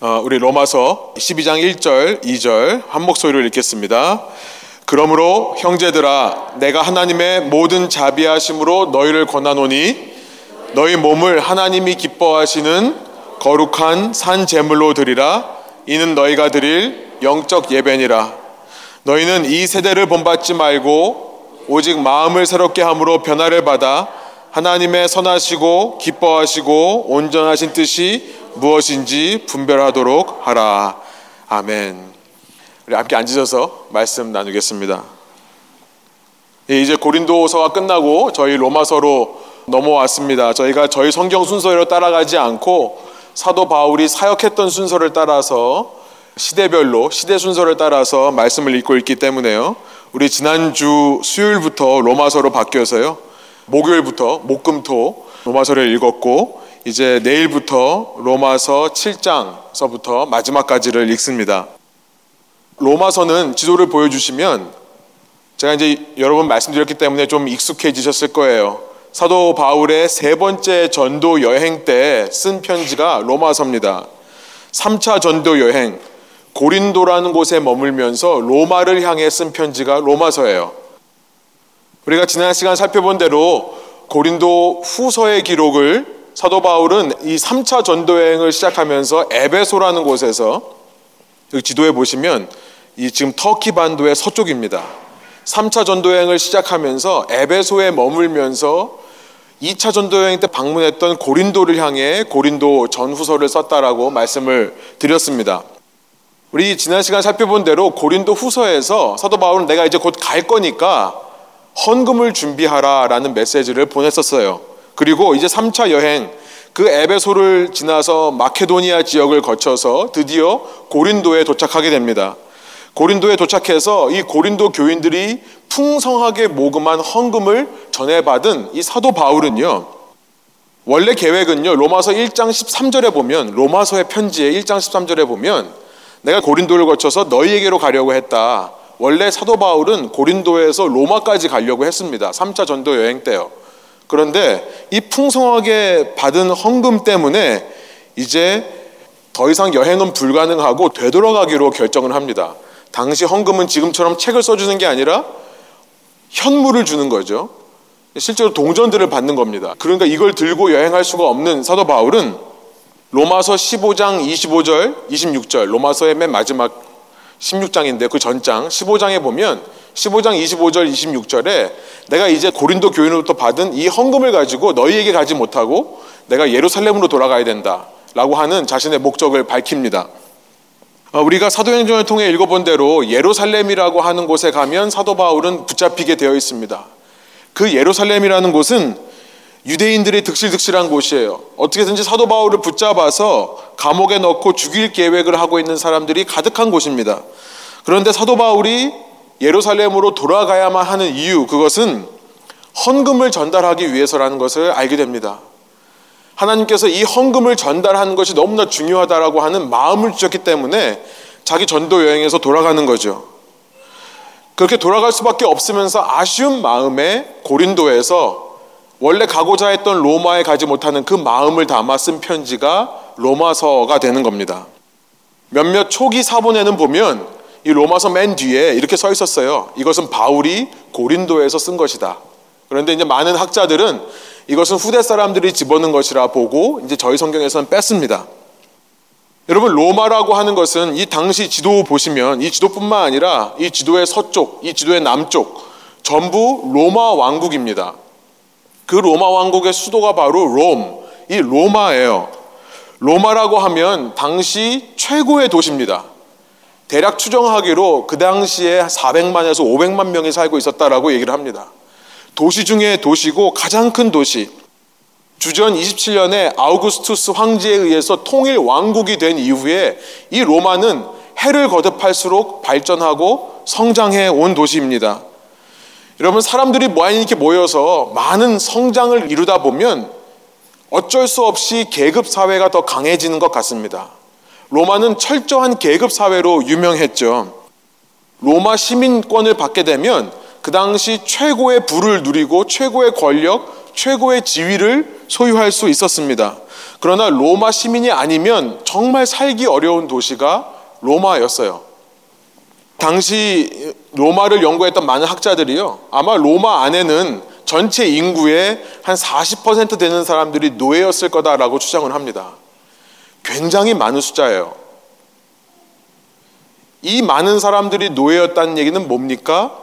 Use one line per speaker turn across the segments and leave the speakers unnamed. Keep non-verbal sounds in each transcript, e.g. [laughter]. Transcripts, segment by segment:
어, 우리 로마서 12장 1절, 2절 한 목소리로 읽겠습니다. 그러므로 형제들아 내가 하나님의 모든 자비하심으로 너희를 권하노니 너희 몸을 하나님이 기뻐하시는 거룩한 산 제물로 드리라 이는 너희가 드릴 영적 예배니라 너희는 이 세대를 본받지 말고 오직 마음을 새롭게 함으로 변화를 받아 하나님의 선하시고 기뻐하시고 온전하신 뜻이 무엇인지 분별하도록 하라. 아멘. 우리 함께 앉으셔서 말씀 나누겠습니다. 예, 이제 고린도서가 끝나고 저희 로마서로 넘어왔습니다. 저희가 저희 성경 순서로 따라가지 않고 사도 바울이 사역했던 순서를 따라서 시대별로 시대 순서를 따라서 말씀을 읽고 있기 때문에요. 우리 지난주 수요일부터 로마서로 바뀌어서요. 목요일부터 목금토 로마서를 읽었고 이제 내일부터 로마서 7장서부터 마지막까지를 읽습니다. 로마서는 지도를 보여주시면 제가 이제 여러 번 말씀드렸기 때문에 좀 익숙해지셨을 거예요. 사도 바울의 세 번째 전도 여행 때 쓴 편지가 로마서입니다. 3차 전도 여행, 고린도라는 곳에 머물면서 로마를 향해 쓴 편지가 로마서예요. 우리가 지난 시간 살펴본 대로 고린도 후서의 기록을 사도 바울은 이 3차 전도 여행을 시작하면서 에베소라는 곳에서 여기 지도에 보시면 이 지금 터키 반도의 서쪽입니다. 3차 전도 여행을 시작하면서 에베소에 머물면서 2차 전도 여행 때 방문했던 고린도를 향해 고린도 전후서를 썼다라고 말씀을 드렸습니다. 우리 지난 시간 살펴본 대로 고린도 후서에서 사도 바울은 내가 이제 곧 갈 거니까 헌금을 준비하라라는 메시지를 보냈었어요. 그리고 이제 3차 여행 그 에베소를 지나서 마케도니아 지역을 거쳐서 드디어 고린도에 도착하게 됩니다. 고린도에 도착해서 이 고린도 교인들이 풍성하게 모금한 헌금을 전해받은 이 사도 바울은요. 원래 계획은요. 로마서 1장 13절에 보면 로마서의 편지에 1장 13절에 보면 내가 고린도를 거쳐서 너희에게로 가려고 했다. 원래 사도 바울은 고린도에서 로마까지 가려고 했습니다. 3차 전도 여행 때요. 그런데 이 풍성하게 받은 헌금 때문에 이제 더 이상 여행은 불가능하고 되돌아가기로 결정을 합니다. 당시 헌금은 지금처럼 책을 써주는 게 아니라 현물을 주는 거죠. 실제로 동전들을 받는 겁니다. 그러니까 이걸 들고 여행할 수가 없는 사도 바울은 로마서 15장 25절, 26절, 로마서의 맨 마지막 16장인데 그 전장 15장에 보면 15장 25절 26절에 내가 이제 고린도 교인으로부터 받은 이 헌금을 가지고 너희에게 가지 못하고 내가 예루살렘으로 돌아가야 된다 라고 하는 자신의 목적을 밝힙니다. 어, 우리가 사도행전을 통해 읽어본 대로 예루살렘이라고 하는 곳에 가면 사도 바울은 붙잡히게 되어 있습니다. 그 예루살렘이라는 곳은 유대인들이 득실득실한 곳이에요. 어떻게든지 사도 바울을 붙잡아서 감옥에 넣고 죽일 계획을 하고 있는 사람들이 가득한 곳입니다. 그런데 사도 바울이 예루살렘으로 돌아가야만 하는 이유, 그것은 헌금을 전달하기 위해서라는 것을 알게 됩니다. 하나님께서 이 헌금을 전달하는 것이 너무나 중요하다라고 하는 마음을 주셨기 때문에 자기 전도 여행에서 돌아가는 거죠. 그렇게 돌아갈 수밖에 없으면서 아쉬운 마음에 고린도에서 원래 가고자 했던 로마에 가지 못하는 그 마음을 담아 쓴 편지가 로마서가 되는 겁니다. 몇몇 초기 사본에는 보면 이 로마서 맨 뒤에 이렇게 써 있었어요. 이것은 바울이 고린도에서 쓴 것이다. 그런데 이제 많은 학자들은 이것은 후대 사람들이 집어넣은 것이라 보고 이제 저희 성경에서는 뺐습니다. 여러분 로마라고 하는 것은 이 당시 지도 보시면 이 지도뿐만 아니라 이 지도의 서쪽, 이 지도의 남쪽 전부 로마 왕국입니다. 그 로마 왕국의 수도가 바로 롬, 이 로마예요. 로마라고 하면 당시 최고의 도시입니다. 대략 추정하기로 그 당시에 400만에서 500만 명이 살고 있었다라고 얘기를 합니다. 도시 중에 도시고 가장 큰 도시. 주전 27년에 아우구스투스 황제에 의해서 통일 왕국이 된 이후에 이 로마는 해를 거듭할수록 발전하고 성장해 온 도시입니다. 여러분 사람들이 많이 이렇게 모여서 많은 성장을 이루다 보면 어쩔 수 없이 계급 사회가 더 강해지는 것 같습니다. 로마는 철저한 계급 사회로 유명했죠. 로마 시민권을 받게 되면 그 당시 최고의 부를 누리고 최고의 권력, 최고의 지위를 소유할 수 있었습니다. 그러나 로마 시민이 아니면 정말 살기 어려운 도시가 로마였어요. 당시 로마를 연구했던 많은 학자들이요. 아마 로마 안에는 전체 인구의 한 40% 되는 사람들이 노예였을 거다라고 추정을 합니다. 굉장히 많은 숫자예요. 이 많은 사람들이 노예였다는 얘기는 뭡니까?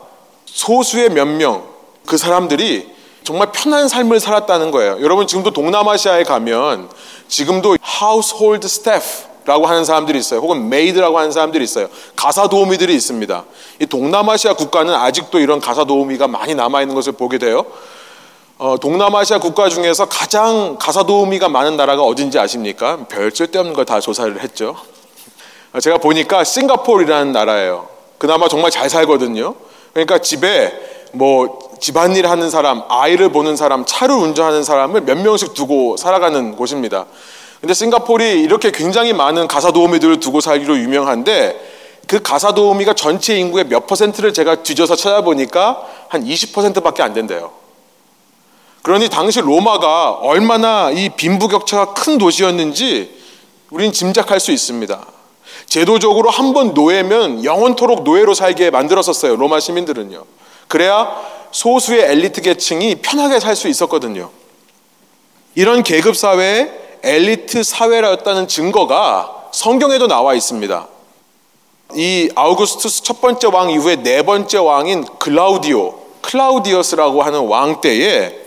소수의 몇 명, 그 사람들이 정말 편한 삶을 살았다는 거예요. 여러분 지금도 동남아시아에 가면 지금도 household staff라고 하는 사람들이 있어요. 혹은 maid라고 하는 사람들이 있어요. 가사 도우미들이 있습니다. 이 동남아시아 국가는 아직도 이런 가사 도우미가 많이 남아 있는 것을 보게 돼요. 어, 동남아시아 국가 중에서 가장 가사 도우미가 많은 나라가 어딘지 아십니까? 별 쓸데없는 걸 다 조사를 했죠. 어, 제가 보니까 싱가포르라는 나라예요. 그나마 정말 잘 살거든요. 그러니까 집에 뭐 집안일 하는 사람, 아이를 보는 사람, 차를 운전하는 사람을 몇 명씩 두고 살아가는 곳입니다. 근데 싱가포르이 이렇게 굉장히 많은 가사 도우미들을 두고 살기로 유명한데 그 가사 도우미가 전체 인구의 몇 퍼센트를 제가 뒤져서 찾아보니까 한 20%밖에 안 된대요. 그러니 당시 로마가 얼마나 이 빈부격차가 큰 도시였는지 우린 짐작할 수 있습니다. 제도적으로 한 번 노예면 영원토록 노예로 살게 만들었었어요. 로마 시민들은요. 그래야 소수의 엘리트 계층이 편하게 살 수 있었거든요. 이런 계급 사회의 엘리트 사회라였다는 증거가 성경에도 나와 있습니다. 이 아우구스투스 첫 번째 왕 이후에 네 번째 왕인 클라우디오, 클라우디어스라고 하는 왕 때에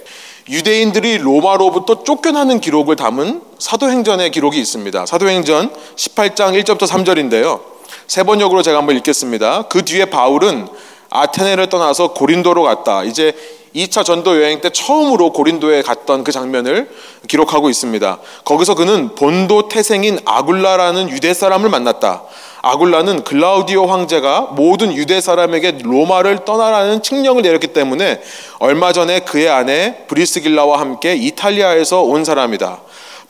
유대인들이 로마로부터 쫓겨나는 기록을 담은 사도행전의 기록이 있습니다. 사도행전 18장 1절부터 3절인데요. 세 번역으로 제가 한번 읽겠습니다. 그 뒤에 바울은 아테네를 떠나서 고린도로 갔다. 이제 2차 전도 여행 때 처음으로 고린도에 갔던 그 장면을 기록하고 있습니다. 거기서 그는 본도 태생인 아굴라라는 유대 사람을 만났다. 아굴라는 글라우디오 황제가 모든 유대 사람에게 로마를 떠나라는 칙령을 내렸기 때문에 얼마 전에 그의 아내 브리스길라와 함께 이탈리아에서 온 사람이다.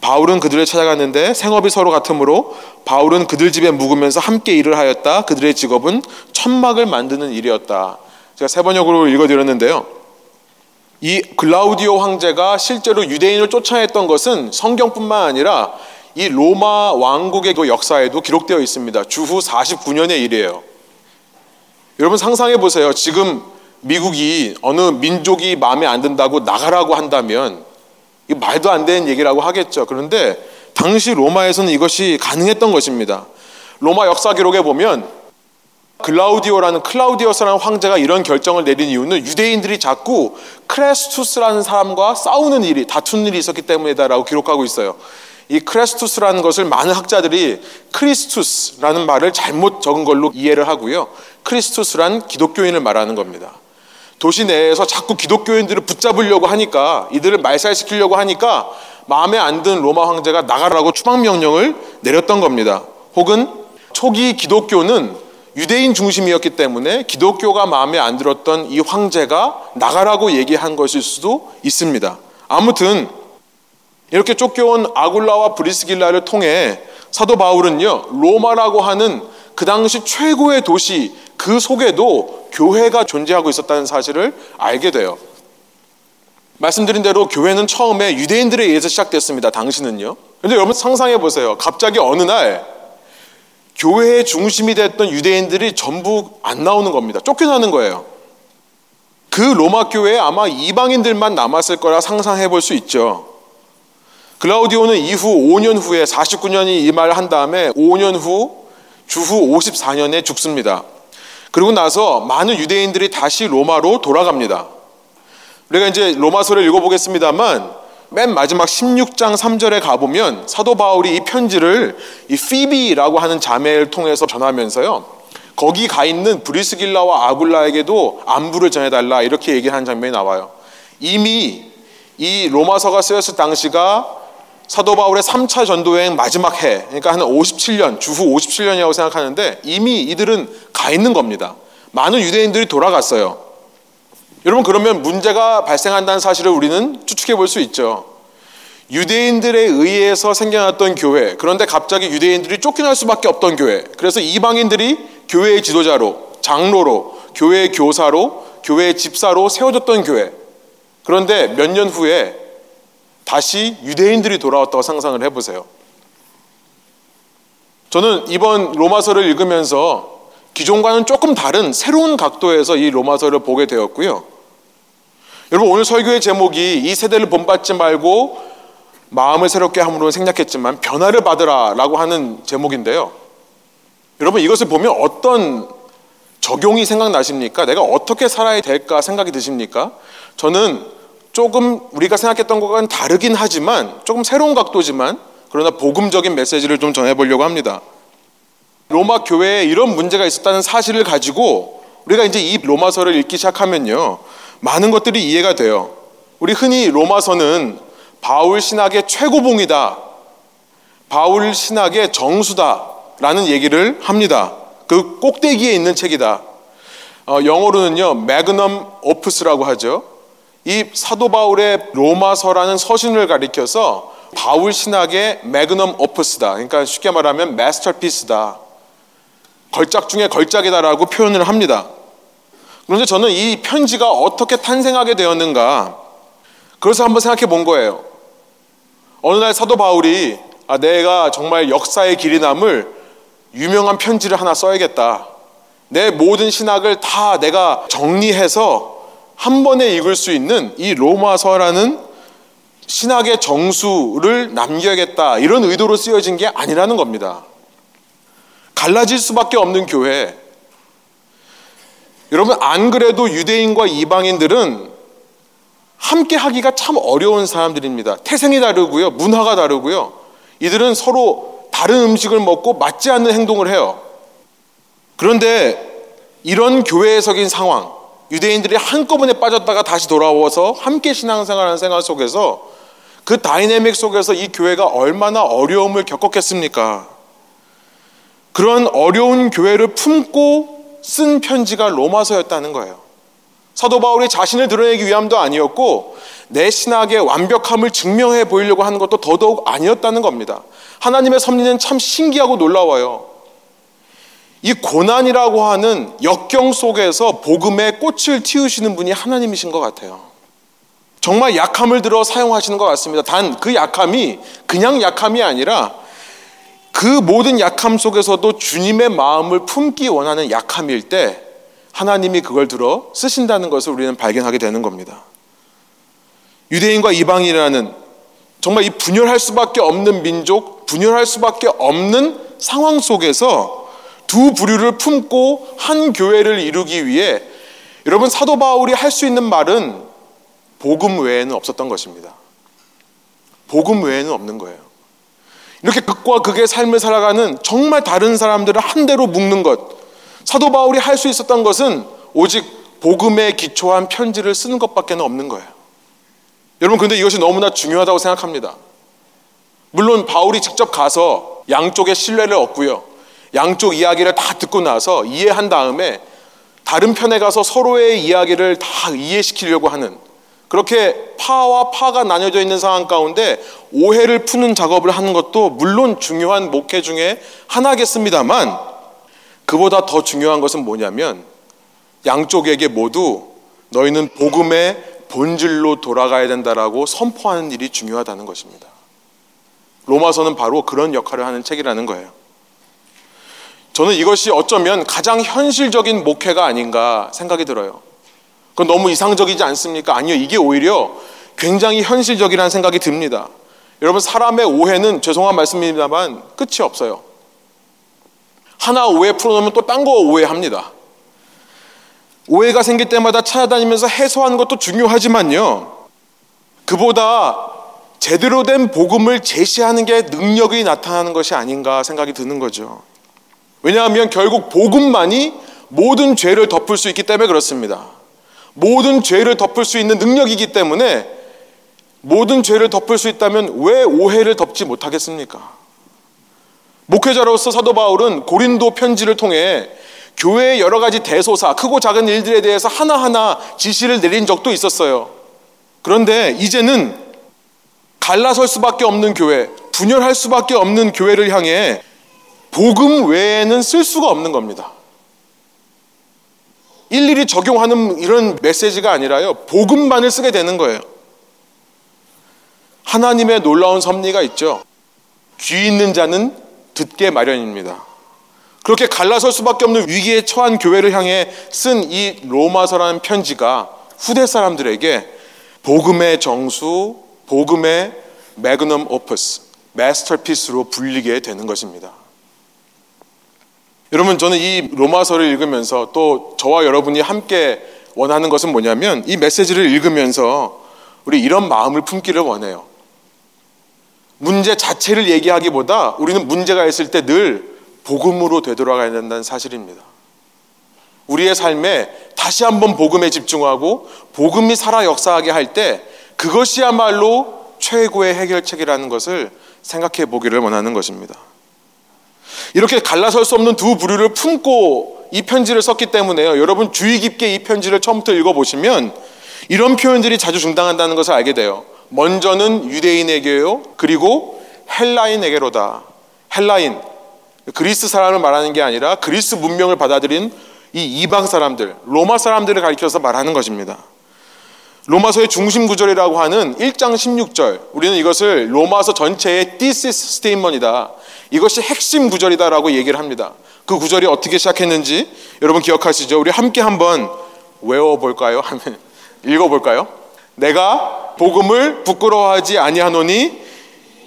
바울은 그들을 찾아갔는데 생업이 서로 같으므로 바울은 그들 집에 묵으면서 함께 일을 하였다. 그들의 직업은 천막을 만드는 일이었다. 제가 세 번역으로 읽어드렸는데요. 이 글라우디오 황제가 실제로 유대인을 쫓아냈던 것은 성경뿐만 아니라 이 로마 왕국의 그 역사에도 기록되어 있습니다. 주후 49년의 일이에요. 여러분 상상해 보세요. 지금 미국이 어느 민족이 마음에 안 든다고 나가라고 한다면 이 말도 안 되는 얘기라고 하겠죠. 그런데 당시 로마에서는 이것이 가능했던 것입니다. 로마 역사 기록에 보면 글라우디오라는 클라우디오스라는 황제가 이런 결정을 내린 이유는 유대인들이 자꾸 크레스투스라는 사람과 싸우는 일이 다투는 일이 있었기 때문이다라고 기록하고 있어요. 이 크레스투스라는 것을 많은 학자들이 크리스투스라는 말을 잘못 적은 걸로 이해를 하고요. 크리스투스란 기독교인을 말하는 겁니다. 도시 내에서 자꾸 기독교인들을 붙잡으려고 하니까 이들을 말살시키려고 하니까 마음에 안 든 로마 황제가 나가라고 추방 명령을 내렸던 겁니다. 혹은 초기 기독교는 유대인 중심이었기 때문에 기독교가 마음에 안 들었던 이 황제가 나가라고 얘기한 것일 수도 있습니다. 아무튼 이렇게 쫓겨온 아굴라와 브리스길라를 통해 사도 바울은요 로마라고 하는 그 당시 최고의 도시 그 속에도 교회가 존재하고 있었다는 사실을 알게 돼요. 말씀드린 대로 교회는 처음에 유대인들에 의해서 시작됐습니다. 당시는요. 근데 여러분 상상해 보세요. 갑자기 어느 날 교회의 중심이 됐던 유대인들이 전부 안 나오는 겁니다. 쫓겨나는 거예요. 그 로마 교회에 아마 이방인들만 남았을 거라 상상해 볼 수 있죠. 글라우디오는 이후 5년 후에 49년이 이 말을 한 다음에 5년 후 주후 54년에 죽습니다. 그리고 나서 많은 유대인들이 다시 로마로 돌아갑니다. 우리가 이제 로마서를 읽어보겠습니다만 맨 마지막 16장 3절에 가보면 사도 바울이 이 편지를 이 피비라고 하는 자매를 통해서 전하면서요. 거기 가 있는 브리스길라와 아굴라에게도 안부를 전해달라 이렇게 얘기하는 장면이 나와요. 이미 이 로마서가 쓰였을 당시가 사도 바울의 3차 전도 여행 마지막 해, 그러니까 한 57년, 주후 57년이라고 생각하는데 이미 이들은 가 있는 겁니다. 많은 유대인들이 돌아갔어요. 여러분 그러면 문제가 발생한다는 사실을 우리는 추측해 볼 수 있죠. 유대인들에 의해서 생겨났던 교회, 그런데 갑자기 유대인들이 쫓겨날 수밖에 없던 교회. 그래서 이방인들이 교회의 지도자로, 장로로, 교회의 교사로, 교회의 집사로 세워졌던 교회. 그런데 몇 년 후에 다시 유대인들이 돌아왔다고 상상을 해보세요. 저는 이번 로마서를 읽으면서 기존과는 조금 다른 새로운 각도에서 이 로마서를 보게 되었고요. 여러분 오늘 설교의 제목이 이 세대를 본받지 말고 마음을 새롭게 함으로 생략했지만 변화를 받으라라고 하는 제목인데요. 여러분 이것을 보면 어떤 적용이 생각나십니까? 내가 어떻게 살아야 될까 생각이 드십니까? 저는 조금 우리가 생각했던 것과는 다르긴 하지만 조금 새로운 각도지만 그러나 복음적인 메시지를 좀 전해보려고 합니다. 로마 교회에 이런 문제가 있었다는 사실을 가지고 우리가 이제 이 로마서를 읽기 시작하면요. 많은 것들이 이해가 돼요. 우리 흔히 로마서는 바울 신학의 최고봉이다. 바울 신학의 정수다. 라는 얘기를 합니다. 그 꼭대기에 있는 책이다. 어, 영어로는요, 매그넘 오프스라고 하죠. 이 사도 바울의 로마서라는 서신을 가리켜서 바울 신학의 매그넘 오프스다. 그러니까 쉽게 말하면 마스터피스다. 걸작 중에 걸작이다라고 표현을 합니다. 그런데 저는 이 편지가 어떻게 탄생하게 되었는가? 그래서 한번 생각해 본 거예요. 어느 날 사도 바울이 아, 내가 정말 역사의 길이 남을 유명한 편지를 하나 써야겠다. 내 모든 신학을 다 내가 정리해서 한 번에 읽을 수 있는 이 로마서라는 신학의 정수를 남겨야겠다. 이런 의도로 쓰여진 게 아니라는 겁니다. 갈라질 수밖에 없는 교회. 여러분, 안 그래도 유대인과 이방인들은 함께 하기가 참 어려운 사람들입니다. 태생이 다르고요. 문화가 다르고요. 이들은 서로 다른 음식을 먹고 맞지 않는 행동을 해요. 그런데 이런 교회에 석인 상황, 유대인들이 한꺼번에 빠졌다가 다시 돌아와서 함께 신앙생활하는 생활 속에서 그 다이내믹 속에서 이 교회가 얼마나 어려움을 겪었겠습니까? 그런 어려운 교회를 품고 쓴 편지가 로마서였다는 거예요. 사도 바울이 자신을 드러내기 위함도 아니었고 내 신학의 완벽함을 증명해 보이려고 하는 것도 더더욱 아니었다는 겁니다. 하나님의 섭리는 참 신기하고 놀라워요. 이 고난이라고 하는 역경 속에서 복음의 꽃을 틔우시는 분이 하나님이신 것 같아요. 정말 약함을 들어 사용하시는 것 같습니다. 단 그 약함이 그냥 약함이 아니라 그 모든 약함 속에서도 주님의 마음을 품기 원하는 약함일 때 하나님이 그걸 들어 쓰신다는 것을 우리는 발견하게 되는 겁니다. 유대인과 이방인이라는 정말 이 분열할 수밖에 없는 민족, 분열할 수밖에 없는 상황 속에서 두 부류를 품고 한 교회를 이루기 위해 여러분 사도 바울이 할 수 있는 말은 복음 외에는 없었던 것입니다. 복음 외에는 없는 거예요. 이렇게 극과 극의 삶을 살아가는 정말 다른 사람들을 한 대로 묶는 것. 사도 바울이 할 수 있었던 것은 오직 복음에 기초한 편지를 쓰는 것밖에 없는 거예요. 여러분, 근데 이것이 너무나 중요하다고 생각합니다. 물론 바울이 직접 가서 양쪽의 신뢰를 얻고요. 양쪽 이야기를 다 듣고 나서 이해한 다음에 다른 편에 가서 서로의 이야기를 다 이해시키려고 하는 그렇게 파와 파가 나뉘어져 있는 상황 가운데 오해를 푸는 작업을 하는 것도 물론 중요한 목회 중에 하나겠습니다만 그보다 더 중요한 것은 뭐냐면 양쪽에게 모두 너희는 복음의 본질로 돌아가야 된다라고 선포하는 일이 중요하다는 것입니다. 로마서는 바로 그런 역할을 하는 책이라는 거예요. 저는 이것이 어쩌면 가장 현실적인 목회가 아닌가 생각이 들어요. 그건 너무 이상적이지 않습니까? 아니요. 이게 오히려 굉장히 현실적이라는 생각이 듭니다. 여러분, 사람의 오해는 죄송한 말씀입니다만 끝이 없어요. 하나 오해 풀어놓으면 또 딴 거 오해합니다. 오해가 생길 때마다 찾아다니면서 해소하는 것도 중요하지만요. 그보다 제대로 된 복음을 제시하는 게 능력이 나타나는 것이 아닌가 생각이 드는 거죠. 왜냐하면 결국 복음만이 모든 죄를 덮을 수 있기 때문에 그렇습니다. 모든 죄를 덮을 수 있는 능력이기 때문에 모든 죄를 덮을 수 있다면 왜 오해를 덮지 못하겠습니까? 목회자로서 사도 바울은 고린도 편지를 통해 교회의 여러 가지 대소사, 크고 작은 일들에 대해서 하나하나 지시를 내린 적도 있었어요. 그런데 이제는 갈라설 수밖에 없는 교회, 분열할 수밖에 없는 교회를 향해 복음 외에는 쓸 수가 없는 겁니다. 일일이 적용하는 이런 메시지가 아니라요. 복음만을 쓰게 되는 거예요. 하나님의 놀라운 섭리가 있죠. 귀 있는 자는 듣게 마련입니다. 그렇게 갈라설 수밖에 없는 위기에 처한 교회를 향해 쓴 이 로마서라는 편지가 후대 사람들에게 복음의 정수, 복음의 매그넘 오프스, 마스터피스로 불리게 되는 것입니다. 여러분 저는 이 로마서를 읽으면서 또 저와 여러분이 함께 원하는 것은 뭐냐면 이 메시지를 읽으면서 우리 이런 마음을 품기를 원해요. 문제 자체를 얘기하기보다 우리는 문제가 있을 때 늘 복음으로 되돌아가야 된다는 사실입니다. 우리의 삶에 다시 한번 복음에 집중하고 복음이 살아 역사하게 할 때 그것이야말로 최고의 해결책이라는 것을 생각해 보기를 원하는 것입니다. 이렇게 갈라설 수 없는 두 부류를 품고 이 편지를 썼기 때문에요. 여러분 주의 깊게 이 편지를 처음부터 읽어보시면 이런 표현들이 자주 중당한다는 것을 알게 돼요. 먼저는 유대인에게요. 그리고 헬라인에게로다. 헬라인. 그리스 사람을 말하는 게 아니라 그리스 문명을 받아들인 이 이방 사람들, 로마 사람들을 가리켜서 말하는 것입니다. 로마서의 중심 구절이라고 하는 1장 16절. 우리는 이것을 로마서 전체의 thesis statement이다. 이것이 핵심 구절이다라고 얘기를 합니다. 그 구절이 어떻게 시작했는지 여러분 기억하시죠? 우리 함께 한번 외워 볼까요? [laughs] 읽어 볼까요? 내가 복음을 부끄러워하지 아니하노니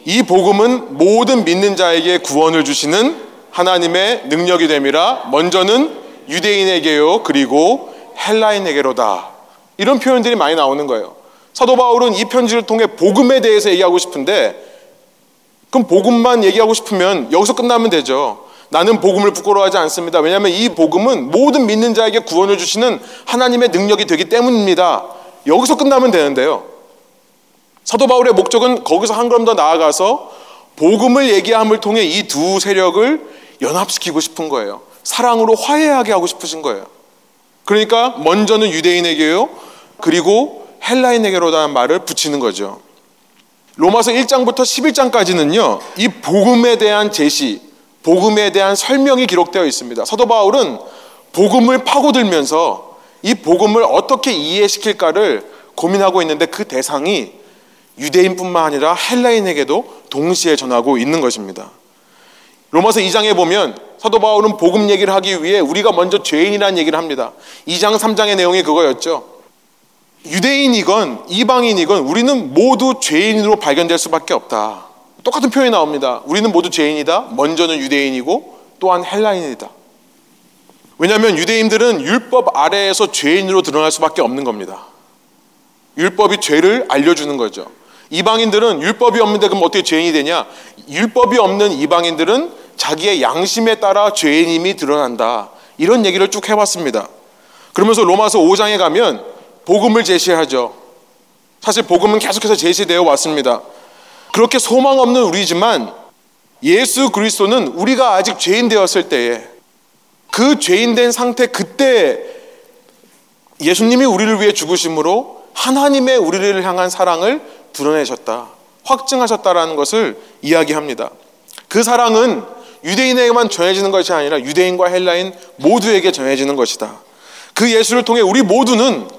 이 복음은 모든 믿는 자에게 구원을 주시는 하나님의 능력이 됨이라 먼저는 유대인에게요 그리고 헬라인에게로다 이런 표현들이 많이 나오는 거예요. 사도 바울은 이 편지를 통해 복음에 대해서 얘기하고 싶은데 그럼 복음만 얘기하고 싶으면 여기서 끝나면 되죠. 나는 복음을 부끄러워하지 않습니다. 왜냐하면 이 복음은 모든 믿는 자에게 구원을 주시는 하나님의 능력이 되기 때문입니다. 여기서 끝나면 되는데요. 사도 바울의 목적은 거기서 한 걸음 더 나아가서 복음을 얘기함을 통해 이 두 세력을 연합시키고 싶은 거예요. 사랑으로 화해하게 하고 싶으신 거예요. 그러니까 먼저는 유대인에게요. 그리고 헬라인에게로다는 말을 붙이는 거죠. 로마서 1장부터 11장까지는요. 이 복음에 대한 제시, 복음에 대한 설명이 기록되어 있습니다. 사도 바울은 복음을 파고들면서 이 복음을 어떻게 이해시킬까를 고민하고 있는데 그 대상이 유대인뿐만 아니라 헬라인에게도 동시에 전하고 있는 것입니다. 로마서 2장에 보면 사도 바울은 복음 얘기를 하기 위해 우리가 먼저 죄인이라는 얘기를 합니다. 2장 3장의 내용이 그거였죠. 유대인이건 이방인이건 우리는 모두 죄인으로 발견될 수밖에 없다. 똑같은 표현이 나옵니다. 우리는 모두 죄인이다. 먼저는 유대인이고 또한 헬라인이다. 왜냐하면 유대인들은 율법 아래에서 죄인으로 드러날 수밖에 없는 겁니다. 율법이 죄를 알려주는 거죠. 이방인들은 율법이 없는데 그럼 어떻게 죄인이 되냐? 율법이 없는 이방인들은 자기의 양심에 따라 죄인임이 드러난다. 이런 얘기를 쭉 해왔습니다. 그러면서 로마서 5장에 가면 복음을 제시하죠. 사실 복음은 계속해서 제시되어 왔습니다. 그렇게 소망 없는 우리지만 예수 그리스도는 우리가 아직 죄인 되었을 때에 그 죄인 된 상태 그때 예수님이 우리를 위해 죽으심으로 하나님의 우리를 향한 사랑을 드러내셨다. 확증하셨다라는 것을 이야기합니다. 그 사랑은 유대인에게만 전해지는 것이 아니라 유대인과 헬라인 모두에게 전해지는 것이다. 그 예수를 통해 우리 모두는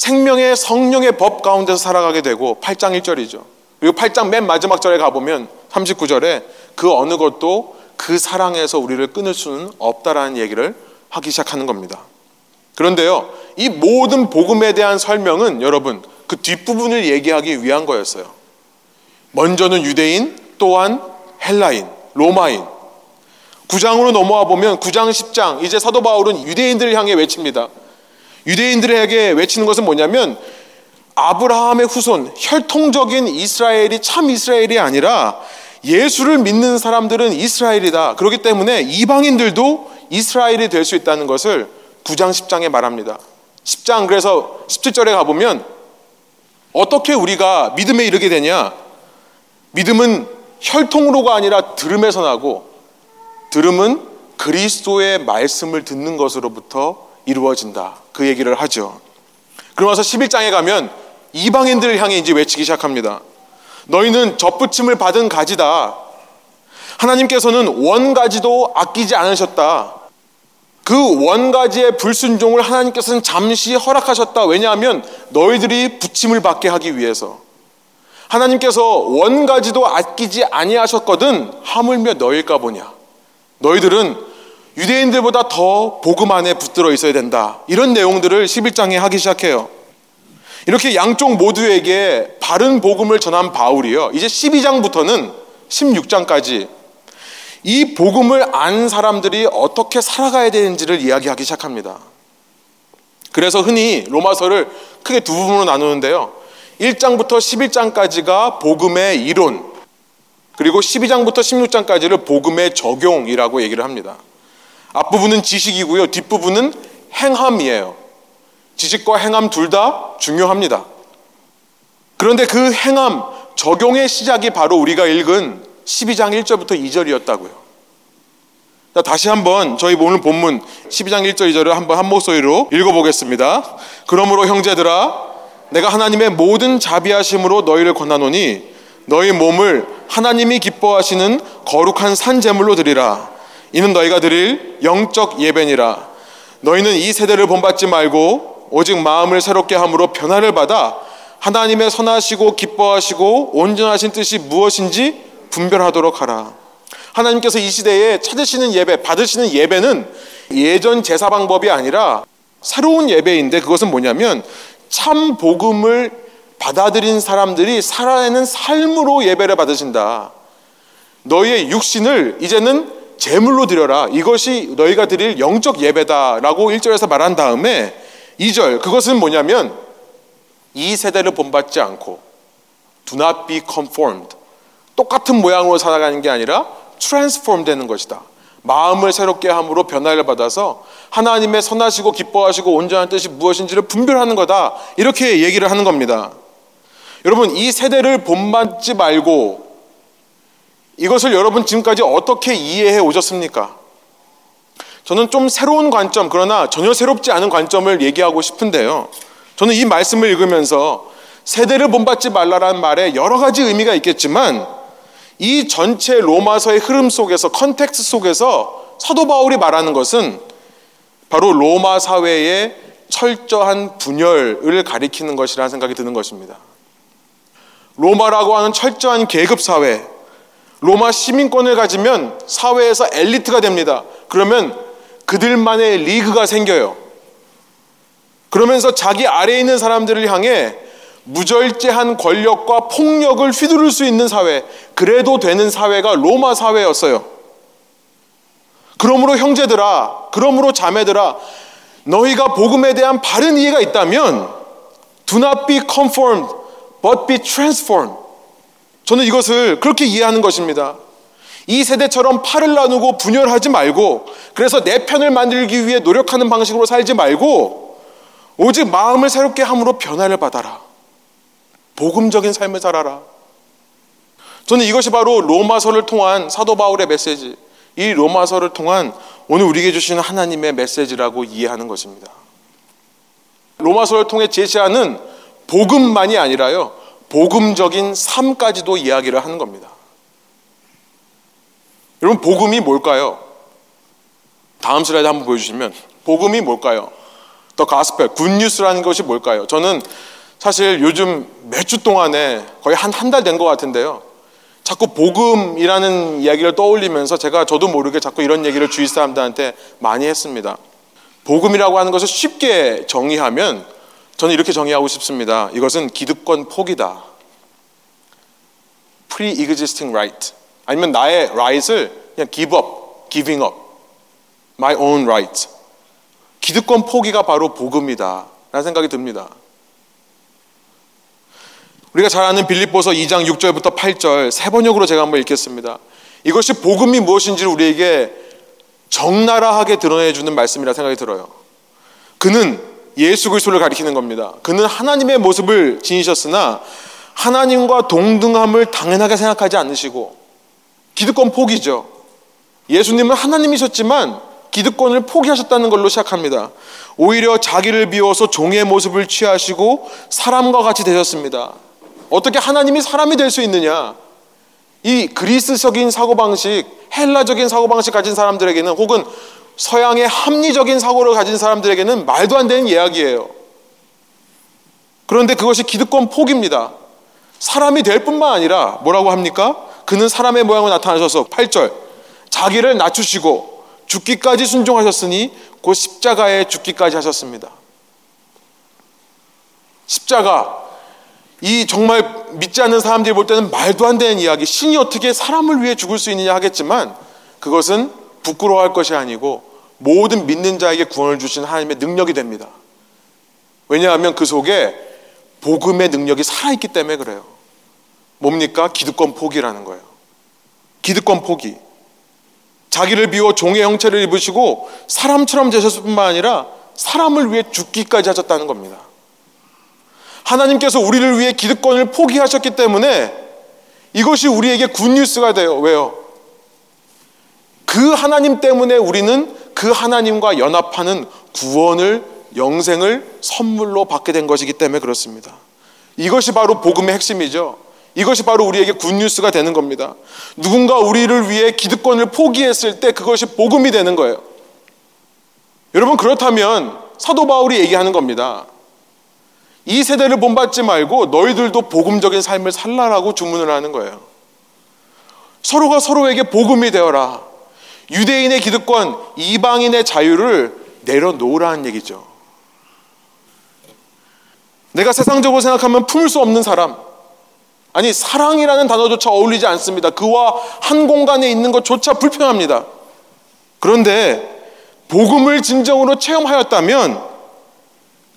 생명의 성령의 법 가운데서 살아가게 되고 8장 1절이죠. 그리고 8장 맨 마지막 절에 가보면 39절에 그 어느 것도 그 사랑에서 우리를 끊을 수는 없다라는 얘기를 하기 시작하는 겁니다. 그런데요, 이 모든 복음에 대한 설명은 여러분 그 뒷부분을 얘기하기 위한 거였어요. 먼저는 유대인, 또한 헬라인, 로마인. 9장으로 넘어와 보면 9장 10장 이제 사도 바울은 유대인들을 향해 외칩니다. 유대인들에게 외치는 것은 뭐냐면 아브라함의 후손, 혈통적인 이스라엘이 참 이스라엘이 아니라 예수를 믿는 사람들은 이스라엘이다. 그렇기 때문에 이방인들도 이스라엘이 될 수 있다는 것을 9장 10장에 말합니다. 10장 그래서 17절에 가보면 어떻게 우리가 믿음에 이르게 되냐? 믿음은 혈통으로가 아니라 들음에서 나고 들음은 그리스도의 말씀을 듣는 것으로부터 이루어진다. 그 얘기를 하죠. 그러면서 11장에 가면 이방인들을 향해 이제 외치기 시작합니다. 너희는 접붙임을 받은 가지다. 하나님께서는 원가지도 아끼지 않으셨다. 그 원가지의 불순종을 하나님께서는 잠시 허락하셨다. 왜냐하면 너희들이 붙임을 받게 하기 위해서. 하나님께서 원가지도 아끼지 아니하셨거든 하물며 너일까 보냐. 너희들은 유대인들보다 더 복음 안에 붙들어 있어야 된다. 이런 내용들을 11장에 하기 시작해요. 이렇게 양쪽 모두에게 바른 복음을 전한 바울이요. 이제 12장부터는 16장까지 이 복음을 안 사람들이 어떻게 살아가야 되는지를 이야기하기 시작합니다. 그래서 흔히 로마서를 크게 두 부분으로 나누는데요. 1장부터 11장까지가 복음의 이론, 그리고 12장부터 16장까지를 복음의 적용이라고 얘기를 합니다. 앞부분은 지식이고요. 뒷부분은 행함이에요. 지식과 행함 둘 다 중요합니다. 그런데 그 행함, 적용의 시작이 바로 우리가 읽은 12장 1절부터 2절이었다고요. 자, 다시 한번 저희 오늘 본문 12장 1절 2절을 한번 한 목소리로 읽어보겠습니다. 그러므로 형제들아 내가 하나님의 모든 자비하심으로 너희를 권하노니 너희 몸을 하나님이 기뻐하시는 거룩한 산 제물로 드리라. 이는 너희가 드릴 영적 예배니라. 너희는 이 세대를 본받지 말고 오직 마음을 새롭게 함으로 변화를 받아 하나님의 선하시고 기뻐하시고 온전하신 뜻이 무엇인지 분별하도록 하라. 하나님께서 이 시대에 찾으시는 예배, 받으시는 예배는 예전 제사 방법이 아니라 새로운 예배인데 그것은 뭐냐면 참 복음을 받아들인 사람들이 살아내는 삶으로 예배를 받으신다. 너희의 육신을 이제는 제물로 드려라. 이것이 너희가 드릴 영적 예배다라고 1절에서 말한 다음에 2절 그것은 뭐냐면 이 세대를 본받지 않고 do not be conformed 똑같은 모양으로 살아가는 게 아니라 트랜스폼 되는 것이다. 마음을 새롭게 함으로 변화를 받아서 하나님의 선하시고 기뻐하시고 온전한 뜻이 무엇인지를 분별하는 거다. 이렇게 얘기를 하는 겁니다. 여러분, 이 세대를 본받지 말고 이것을 여러분 지금까지 어떻게 이해해 오셨습니까? 저는 좀 새로운 관점, 그러나 전혀 새롭지 않은 관점을 얘기하고 싶은데요. 저는 이 말씀을 읽으면서 세대를 본받지 말라라는 말에 여러 가지 의미가 있겠지만 이 전체 로마서의 흐름 속에서 context 속에서 사도 바울이 말하는 것은 바로 로마 사회의 철저한 분열을 가리키는 것이라는 생각이 드는 것입니다. 로마라고 하는 철저한 계급 사회, 로마 시민권을 가지면 사회에서 엘리트가 됩니다. 그러면 그들만의 리그가 생겨요. 그러면서 자기 아래에 있는 사람들을 향해 무절제한 권력과 폭력을 휘두를 수 있는 사회, 그래도 되는 사회가 로마 사회였어요. 그러므로 형제들아, 그러므로 자매들아, 너희가 복음에 대한 바른 이해가 있다면 do not be conformed, but be transformed. 저는 이것을 그렇게 이해하는 것입니다. 이 세대처럼 팔을 나누고 분열하지 말고 그래서 내 편을 만들기 위해 노력하는 방식으로 살지 말고 오직 마음을 새롭게 함으로 변화를 받아라. 복음적인 삶을 살아라. 저는 이것이 바로 로마서를 통한 사도 바울의 메시지, 이 로마서를 통한 오늘 우리에게 주시는 하나님의 메시지라고 이해하는 것입니다. 로마서를 통해 제시하는 복음만이 아니라요, 복음적인 삶까지도 이야기를 하는 겁니다. 여러분, 복음이 뭘까요? 다음 슬라이드 한번 보여주시면, 복음이 뭘까요? 더 가스펠, 굿뉴스라는 것이 뭘까요? 저는 사실 요즘 몇 주 동안에 거의 한 한 달 된 것 같은데요. 자꾸 복음이라는 이야기를 떠올리면서 제가 저도 모르게 자꾸 이런 얘기를 주위 사람들한테 많이 했습니다. 복음이라고 하는 것을 쉽게 정의하면 저는 이렇게 정의하고 싶습니다. 이것은 기득권 포기다. pre-existing right. 아니면 나의 right을 그냥 give up, giving up. my own right. 기득권 포기가 바로 복음이다. 라는 생각이 듭니다. 우리가 잘 아는 빌립보서 2장 6절부터 8절 세 번역으로 제가 한번 읽겠습니다. 이것이 복음이 무엇인지를 우리에게 적나라하게 드러내 주는 말씀이라 생각이 들어요. 그는 예수 그리스도를 가리키는 겁니다. 그는 하나님의 모습을 지니셨으나 하나님과 동등함을 당연하게 생각하지 않으시고 기득권 포기죠. 예수님은 하나님이셨지만 기득권을 포기하셨다는 걸로 시작합니다. 오히려 자기를 비워서 종의 모습을 취하시고 사람과 같이 되셨습니다. 어떻게 하나님이 사람이 될 수 있느냐? 이 그리스적인 사고방식, 헬라적인 사고방식 가진 사람들에게는 혹은 서양의 합리적인 사고를 가진 사람들에게는 말도 안 되는 이야기예요. 그런데 그것이 기득권 포기입니다. 사람이 될 뿐만 아니라 뭐라고 합니까? 그는 사람의 모양으로 나타나셔서 8절 자기를 낮추시고 죽기까지 순종하셨으니 곧 십자가에 죽기까지 하셨습니다. 십자가 이 정말 믿지 않는 사람들이 볼 때는 말도 안 되는 이야기 신이 어떻게 사람을 위해 죽을 수 있느냐 하겠지만 그것은 부끄러워할 것이 아니고 모든 믿는 자에게 구원을 주신 하나님의 능력이 됩니다. 왜냐하면 그 속에 복음의 능력이 살아있기 때문에 그래요. 뭡니까? 기득권 포기라는 거예요. 기득권 포기. 자기를 비워 종의 형체를 입으시고 사람처럼 되셨을 뿐만 아니라 사람을 위해 죽기까지 하셨다는 겁니다. 하나님께서 우리를 위해 기득권을 포기하셨기 때문에 이것이 우리에게 굿뉴스가 돼요. 왜요? 그 하나님 때문에 우리는 그 하나님과 연합하는 구원을 영생을 선물로 받게 된 것이기 때문에 그렇습니다. 이것이 바로 복음의 핵심이죠. 이것이 바로 우리에게 굿뉴스가 되는 겁니다. 누군가 우리를 위해 기득권을 포기했을 때 그것이 복음이 되는 거예요. 여러분 그렇다면 사도 바울이 얘기하는 겁니다. 이 세대를 본받지 말고 너희들도 복음적인 삶을 살라라고 주문을 하는 거예요. 서로가 서로에게 복음이 되어라. 유대인의 기득권, 이방인의 자유를 내려놓으라는 얘기죠. 내가 세상적으로 생각하면 품을 수 없는 사람, 아니, 사랑이라는 단어조차 어울리지 않습니다. 그와 한 공간에 있는 것조차 불편합니다. 그런데 복음을 진정으로 체험하였다면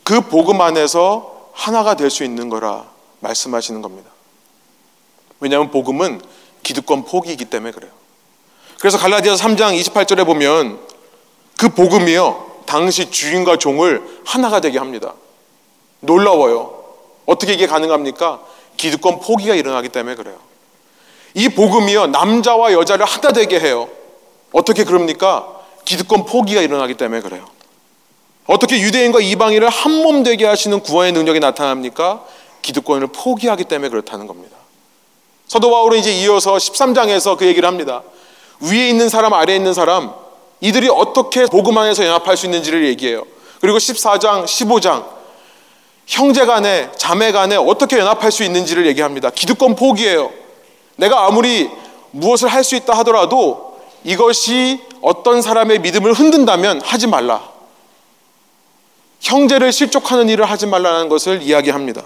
그 복음 안에서 하나가 될 수 있는 거라 말씀하시는 겁니다. 왜냐하면 복음은 기득권 포기이기 때문에 그래요. 그래서 갈라디아서 3장 28절에 보면 그 복음이요. 당시 주인과 종을 하나가 되게 합니다. 놀라워요. 어떻게 이게 가능합니까? 기득권 포기가 일어나기 때문에 그래요. 이 복음이요. 남자와 여자를 하나 되게 해요. 어떻게 그럽니까? 기득권 포기가 일어나기 때문에 그래요. 어떻게 유대인과 이방인을 한 몸 되게 하시는 구원의 능력이 나타납니까? 기득권을 포기하기 때문에 그렇다는 겁니다. 사도 바울은 이제 이어서 13장에서 그 얘기를 합니다. 위에 있는 사람, 아래에 있는 사람, 이들이 어떻게 복음 안에서 연합할 수 있는지를 얘기해요. 그리고 14장, 15장, 형제 간에, 자매 간에 어떻게 연합할 수 있는지를 얘기합니다. 기득권 포기예요. 내가 아무리 무엇을 할 수 있다 하더라도 이것이 어떤 사람의 믿음을 흔든다면 하지 말라. 형제를 실족하는 일을 하지 말라는 것을 이야기합니다.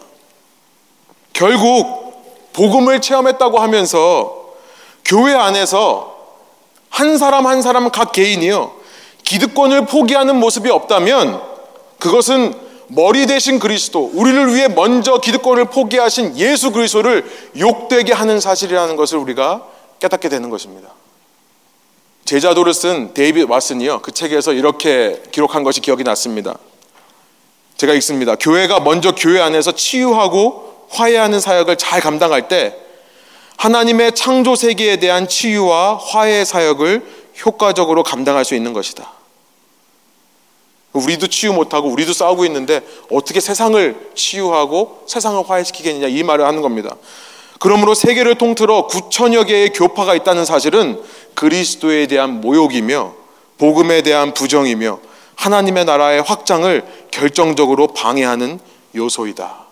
결국 복음을 체험했다고 하면서 교회 안에서 한 사람 한 사람 각 개인이요 기득권을 포기하는 모습이 없다면 그것은 머리 대신 그리스도 우리를 위해 먼저 기득권을 포기하신 예수 그리스도를 욕되게 하는 사실이라는 것을 우리가 깨닫게 되는 것입니다. 제자도를 쓴 데이빗 왓슨이요 그 책에서 이렇게 기록한 것이 기억이 났습니다. 제가 읽습니다. 교회가 먼저 교회 안에서 치유하고 화해하는 사역을 잘 감당할 때 하나님의 창조 세계에 대한 치유와 화해 사역을 효과적으로 감당할 수 있는 것이다. 우리도 치유 못하고 우리도 싸우고 있는데 어떻게 세상을 치유하고 세상을 화해시키겠느냐 이 말을 하는 겁니다. 그러므로 세계를 통틀어 9천여 개의 교파가 있다는 사실은 그리스도에 대한 모욕이며 복음에 대한 부정이며 하나님의 나라의 확장을 결정적으로 방해하는 요소이다.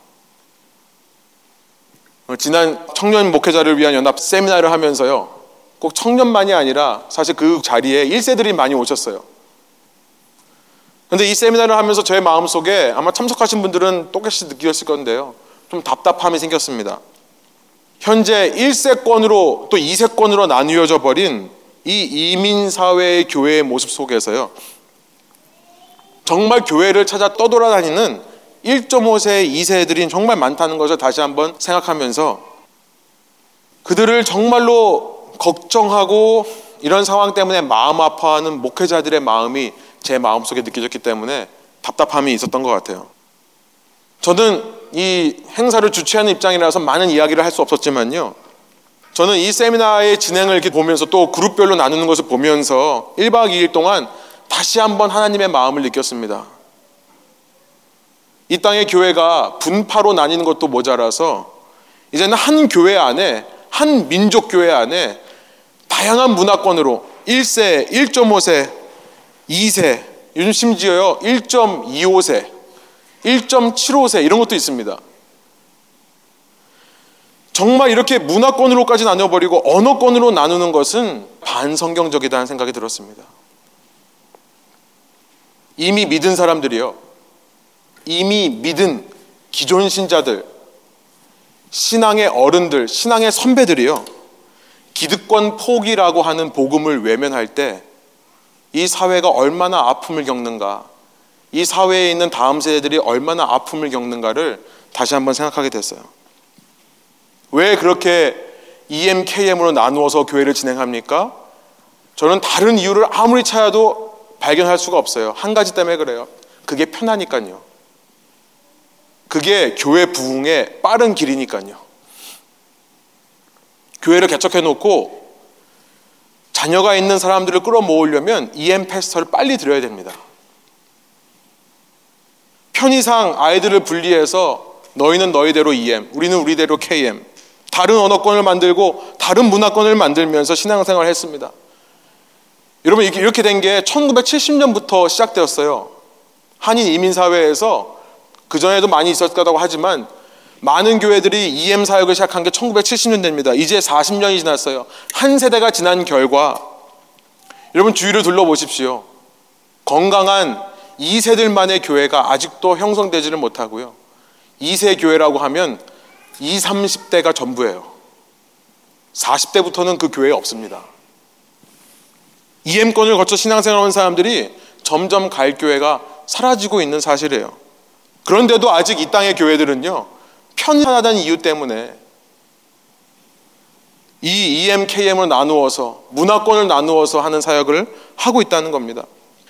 어, 지난 청년 목회자를 위한 연합 세미나를 하면서요. 꼭 청년만이 아니라 사실 그 자리에 1세들이 많이 오셨어요. 근데 이 세미나를 하면서 저의 마음속에 아마 참석하신 분들은 똑같이 느끼셨을 건데요. 좀 답답함이 생겼습니다. 현재 1세권으로 또 2세권으로 나뉘어져 버린 이 이민사회의 교회의 모습 속에서요. 정말 교회를 찾아 떠돌아다니는 1.5세, 2세들이 정말 많다는 것을 다시 한번 생각하면서 그들을 정말로 걱정하고 이런 상황 때문에 마음 아파하는 목회자들의 마음이 제 마음속에 느껴졌기 때문에 답답함이 있었던 것 같아요. 저는 이 행사를 주최하는 입장이라서 많은 이야기를 할 수 없었지만요. 저는 이 세미나의 진행을 이렇게 보면서 또 그룹별로 나누는 것을 보면서 1박 2일 동안 다시 한번 하나님의 마음을 느꼈습니다. 이 땅의 교회가 분파로 나뉘는 것도 모자라서 이제는 한 교회 안에 한 민족 교회 안에 다양한 문화권으로 1세, 1.5세, 2세, 요즘 심지어요 1.25세, 1.75세 이런 것도 있습니다. 정말 이렇게 문화권으로까지 나눠버리고 언어권으로 나누는 것은 반성경적이다는 생각이 들었습니다. 이미 믿은 사람들이요. 이미 믿은 기존 신자들, 신앙의 어른들, 신앙의 선배들이요. 기득권 포기라고 하는 복음을 외면할 때 이 사회가 얼마나 아픔을 겪는가, 이 사회에 있는 다음 세대들이 얼마나 아픔을 겪는가를 다시 한번 생각하게 됐어요. 왜 그렇게 EMKM으로 나누어서 교회를 진행합니까? 저는 다른 이유를 아무리 찾아도 발견할 수가 없어요. 한 가지 때문에 그래요. 그게 편하니까요. 그게 교회 부흥의 빠른 길이니까요. 교회를 개척해 놓고 자녀가 있는 사람들을 끌어모으려면 EM 패스터를 빨리 들여야 됩니다. 편의상 아이들을 분리해서 너희는 너희대로 EM, 우리는 우리대로 KM, 다른 언어권을 만들고 다른 문화권을 만들면서 신앙생활을 했습니다. 여러분 이렇게 된 게 1970년부터 시작되었어요. 한인 이민 사회에서 그 전에도 많이 있었다고 하지만 많은 교회들이 EM 사역을 시작한 게 1970년대입니다. 이제 40년이 지났어요. 한 세대가 지난 결과 여러분 주위를 둘러보십시오. 건강한 2세들만의 교회가 아직도 형성되지를 못하고요. 2세 교회라고 하면 20, 30대가 전부예요. 40대부터는 그 교회에 없습니다. EM권을 거쳐 신앙생활 하는 사람들이 점점 갈 교회가 사라지고 있는 사실이에요. 그런데도 아직 이 땅의 교회들은요, 편하다는 이유 때문에 이 EMKM을 나누어서 문화권을 나누어서 하는 사역을 하고 있다는 겁니다.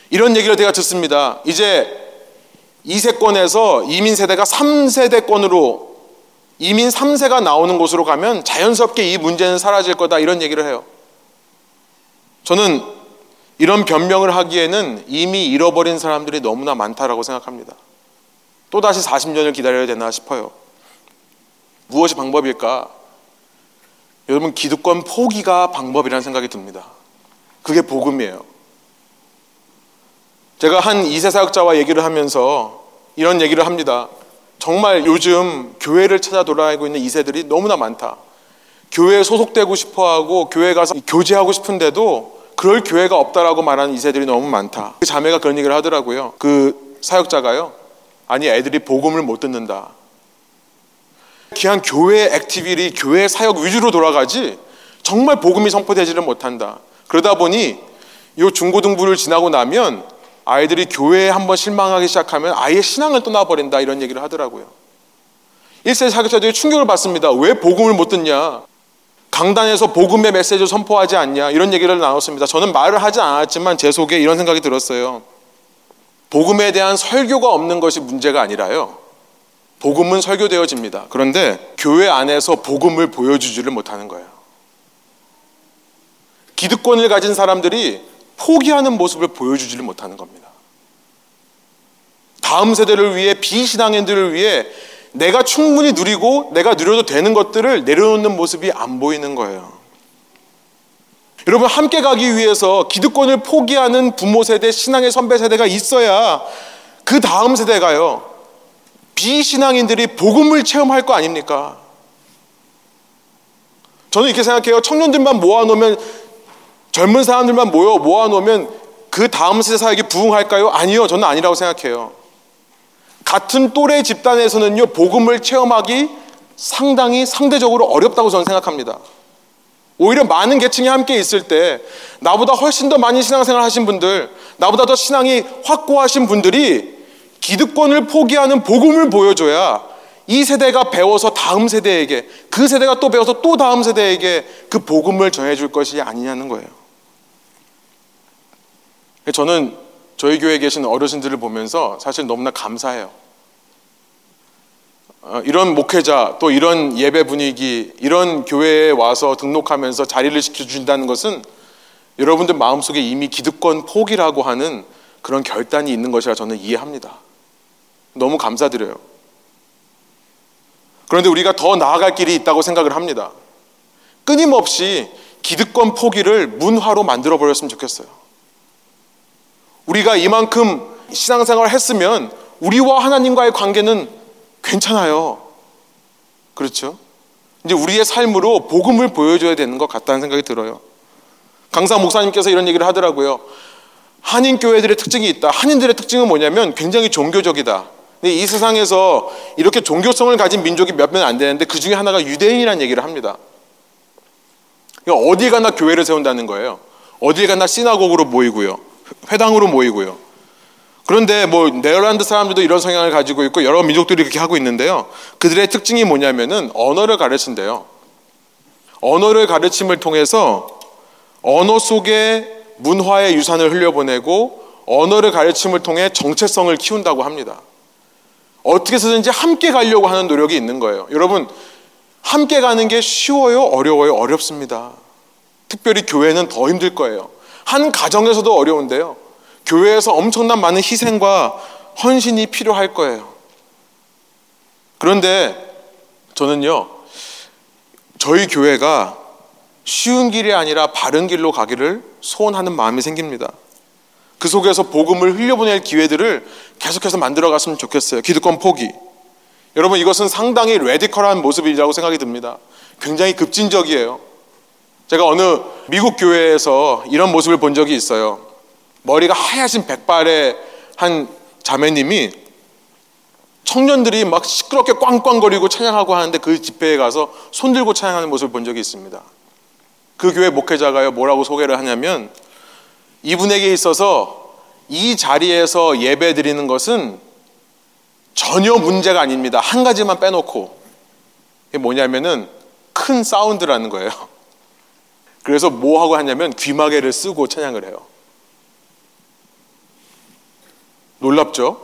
이런 얘기를 제가 듣습니다. 이제 2세권에서 이민 세대가 3세대권으로 이민 3세가 나오는 곳으로 가면 자연스럽게 이 문제는 사라질 거다 이런 얘기를 해요. 저는 이런 변명을 하기에는 이미 잃어버린 사람들이 너무나 많다라고 생각합니다. 또다시 40년을 기다려야 되나 싶어요. 무엇이 방법일까? 여러분, 기득권 포기가 방법이라는 생각이 듭니다. 그게 복음이에요. 제가 한 2세 사역자와 얘기를 하면서 이런 얘기를 합니다. 정말 요즘 교회를 찾아 돌아다니고 있는 2세들이 너무나 많다. 교회에 소속되고 싶어 하고 교회 가서 교제하고 싶은데도 그럴 교회가 없다라고 말하는 2세들이 너무 많다. 그 자매가 그런 얘기를 하더라고요. 그 사역자가요. 아니, 애들이 복음을 못 듣는다. 그냥 교회 activity, 교회 사역 위주로 돌아가지 정말 복음이 선포되지를 못한다. 그러다 보니 이 중고등부를 지나고 나면 아이들이 교회에 한번 실망하기 시작하면 아예 신앙을 떠나버린다 이런 얘기를 하더라고요. 1세 사역자들이 충격을 받습니다. 왜 복음을 못 듣냐? 강단에서 복음의 메시지를 선포하지 않냐? 이런 얘기를 나눴습니다. 저는 말을 하지 않았지만 제 속에 이런 생각이 들었어요. 복음에 대한 설교가 없는 것이 문제가 아니라요. 복음은 설교되어집니다. 그런데 교회 안에서 복음을 보여주지를 못하는 거예요. 기득권을 가진 사람들이 포기하는 모습을 보여주지를 못하는 겁니다. 다음 세대를 위해 비신앙인들을 위해 내가 충분히 누리고 내가 누려도 되는 것들을 내려놓는 모습이 안 보이는 거예요. 여러분 함께 가기 위해서 기득권을 포기하는 부모 세대, 신앙의 선배 세대가 있어야 그 다음 세대가요. 비신앙인들이 복음을 체험할 거 아닙니까? 저는 이렇게 생각해요. 청년들만 모아놓으면 젊은 사람들만 모여 모아놓으면 그 다음 세대 사역이 부흥할까요? 아니요. 저는 아니라고 생각해요. 같은 또래 집단에서는요, 복음을 체험하기 상당히 상대적으로 어렵다고 저는 생각합니다. 오히려 많은 계층이 함께 있을 때 나보다 훨씬 더 많이 신앙생활 하신 분들, 나보다 더 신앙이 확고하신 분들이 기득권을 포기하는 복음을 보여줘야 이 세대가 배워서 다음 세대에게 그 세대가 또 배워서 또 다음 세대에게 그 복음을 전해줄 것이 아니냐는 거예요. 저는 저희 교회에 계신 어르신들을 보면서 사실 너무나 감사해요. 어, 이런 목회자 또 이런 예배 분위기 이런 교회에 와서 등록하면서 자리를 지켜준다는 것은 여러분들 마음속에 이미 기득권 포기라고 하는 그런 결단이 있는 것이라 저는 이해합니다. 너무 감사드려요. 그런데 우리가 더 나아갈 길이 있다고 생각을 합니다. 끊임없이 기득권 포기를 문화로 만들어 버렸으면 좋겠어요. 우리가 이만큼 신앙생활을 했으면 우리와 하나님과의 관계는 괜찮아요. 그렇죠? 이제 우리의 삶으로 복음을 보여줘야 되는 것 같다는 생각이 들어요. 강사 목사님께서 이런 얘기를 하더라고요. 한인 교회들의 특징이 있다. 한인들의 특징은 뭐냐면 굉장히 종교적이다. 근데 이 세상에서 이렇게 종교성을 가진 민족이 몇 명 안 되는데 그 중에 하나가 유대인이라는 얘기를 합니다. 어디 가나 교회를 세운다는 거예요. 어디 가나 시나고그로 모이고요. 회당으로 모이고요. 그런데 뭐 네덜란드 사람들도 이런 성향을 가지고 있고 여러 민족들이 그렇게 하고 있는데요. 그들의 특징이 뭐냐면은 언어를 가르친대요. 언어를 가르침을 통해서 언어 속에 문화의 유산을 흘려보내고 언어를 가르침을 통해 정체성을 키운다고 합니다. 어떻게 해서든지 함께 가려고 하는 노력이 있는 거예요. 여러분, 함께 가는 게 쉬워요? 어려워요? 어렵습니다. 특별히 교회는 더 힘들 거예요. 한 가정에서도 어려운데요. 교회에서 엄청난 많은 희생과 헌신이 필요할 거예요. 그런데 저는요, 저희 교회가 쉬운 길이 아니라 바른 길로 가기를 소원하는 마음이 생깁니다. 그 속에서 복음을 흘려보낼 기회들을 계속해서 만들어 갔으면 좋겠어요. 기득권 포기. 여러분 이것은 상당히 레디컬한 모습이라고 생각이 듭니다. 굉장히 급진적이에요. 제가 어느 미국 교회에서 이런 모습을 본 적이 있어요. 머리가 하얗신 백발의 한 자매님이 청년들이 막 시끄럽게 꽝꽝거리고 찬양하고 하는데 그 집회에 가서 손 들고 찬양하는 모습을 본 적이 있습니다. 그 교회 목회자가요 뭐라고 소개를 하냐면 이분에게 있어서 이 자리에서 예배 드리는 것은 전혀 문제가 아닙니다. 한 가지만 빼놓고 이게 뭐냐면은 큰 사운드라는 거예요. 그래서 뭐 하고 하냐면 귀마개를 쓰고 찬양을 해요. 놀랍죠?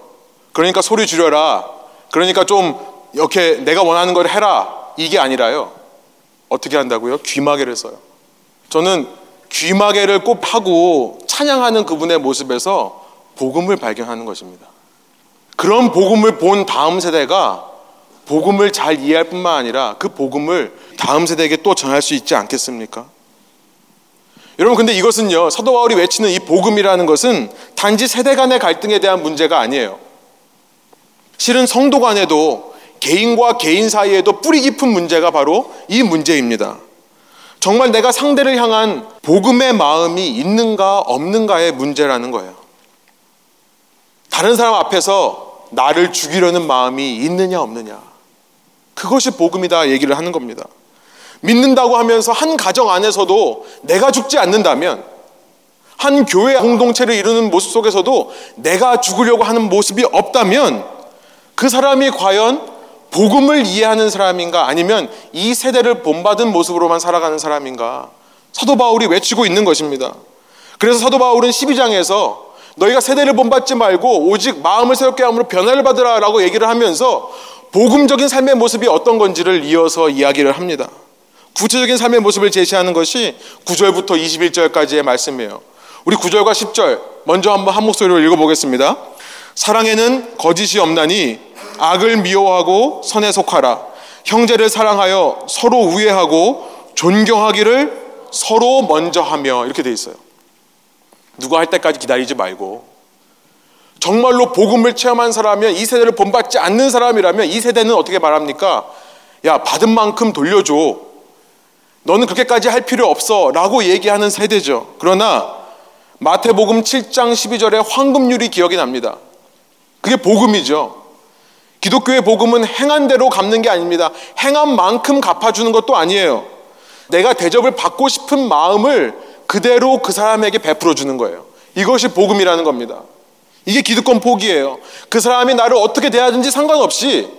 그러니까 소리 줄여라. 그러니까 좀 이렇게 내가 원하는 걸 해라. 이게 아니라요. 어떻게 한다고요? 귀마개를 써요. 저는 귀마개를 꼭 하고 찬양하는 그분의 모습에서 복음을 발견하는 것입니다. 그런 복음을 본 다음 세대가 복음을 잘 이해할 뿐만 아니라 그 복음을 다음 세대에게 또 전할 수 있지 않겠습니까? 여러분 근데 이것은요 사도 바울이 외치는 이 복음이라는 것은 단지 세대 간의 갈등에 대한 문제가 아니에요. 실은 성도 간에도 개인과 개인 사이에도 뿌리 깊은 문제가 바로 이 문제입니다. 정말 내가 상대를 향한 복음의 마음이 있는가 없는가의 문제라는 거예요. 다른 사람 앞에서 나를 죽이려는 마음이 있느냐 없느냐. 그것이 복음이다 얘기를 하는 겁니다. 믿는다고 하면서 한 가정 안에서도 내가 죽지 않는다면 한 교회 공동체를 이루는 모습 속에서도 내가 죽으려고 하는 모습이 없다면 그 사람이 과연 복음을 이해하는 사람인가 아니면 이 세대를 본받은 모습으로만 살아가는 사람인가 사도 바울이 외치고 있는 것입니다. 그래서 사도 바울은 12장에서 너희가 세대를 본받지 말고 오직 마음을 새롭게 함으로 변화를 받으라라고 얘기를 하면서 복음적인 삶의 모습이 어떤 건지를 이어서 이야기를 합니다. 구체적인 삶의 모습을 제시하는 것이 9절부터 21절까지의 말씀이에요. 우리 9절과 10절 먼저 한번 한 목소리로 읽어보겠습니다. 사랑에는 거짓이 없나니 악을 미워하고 선에 속하라. 형제를 사랑하여 서로 우애하고 존경하기를 서로 먼저 하며 이렇게 돼 있어요. 누가 할 때까지 기다리지 말고 정말로 복음을 체험한 사람이면 이 세대를 본받지 않는 사람이라면 이 세대는 어떻게 말합니까? 야 받은 만큼 돌려줘. 너는 그렇게까지 할 필요 없어 라고 얘기하는 세대죠. 그러나 마태복음 7장 12절에 황금률이 기억이 납니다. 그게 복음이죠. 기독교의 복음은 행한 대로 갚는 게 아닙니다. 행한 만큼 갚아주는 것도 아니에요. 내가 대접을 받고 싶은 마음을 그대로 그 사람에게 베풀어 주는 거예요. 이것이 복음이라는 겁니다. 이게 기득권 포기예요. 그 사람이 나를 어떻게 대하든지 상관없이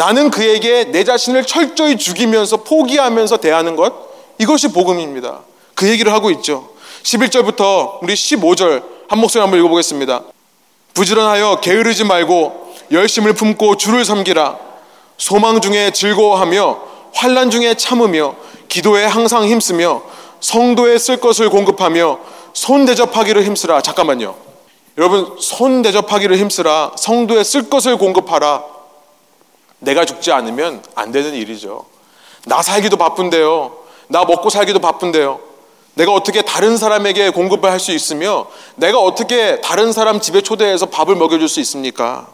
나는 그에게 내 자신을 철저히 죽이면서 포기하면서 대하는 것 이것이 복음입니다. 그 얘기를 하고 있죠. 11절부터 우리 15절 한 목소리 한번 읽어보겠습니다. 부지런하여 게으르지 말고 열심을 품고 주를 섬기라. 소망 중에 즐거워하며 환란 중에 참으며 기도에 항상 힘쓰며 성도에 쓸 것을 공급하며 손 대접하기를 힘쓰라. 잠깐만요. 여러분 손 대접하기를 힘쓰라. 성도에 쓸 것을 공급하라. 내가 죽지 않으면 안 되는 일이죠. 나 살기도 바쁜데요. 나 먹고 살기도 바쁜데요. 내가 어떻게 다른 사람에게 공급을 할 수 있으며 내가 어떻게 다른 사람 집에 초대해서 밥을 먹여줄 수 있습니까?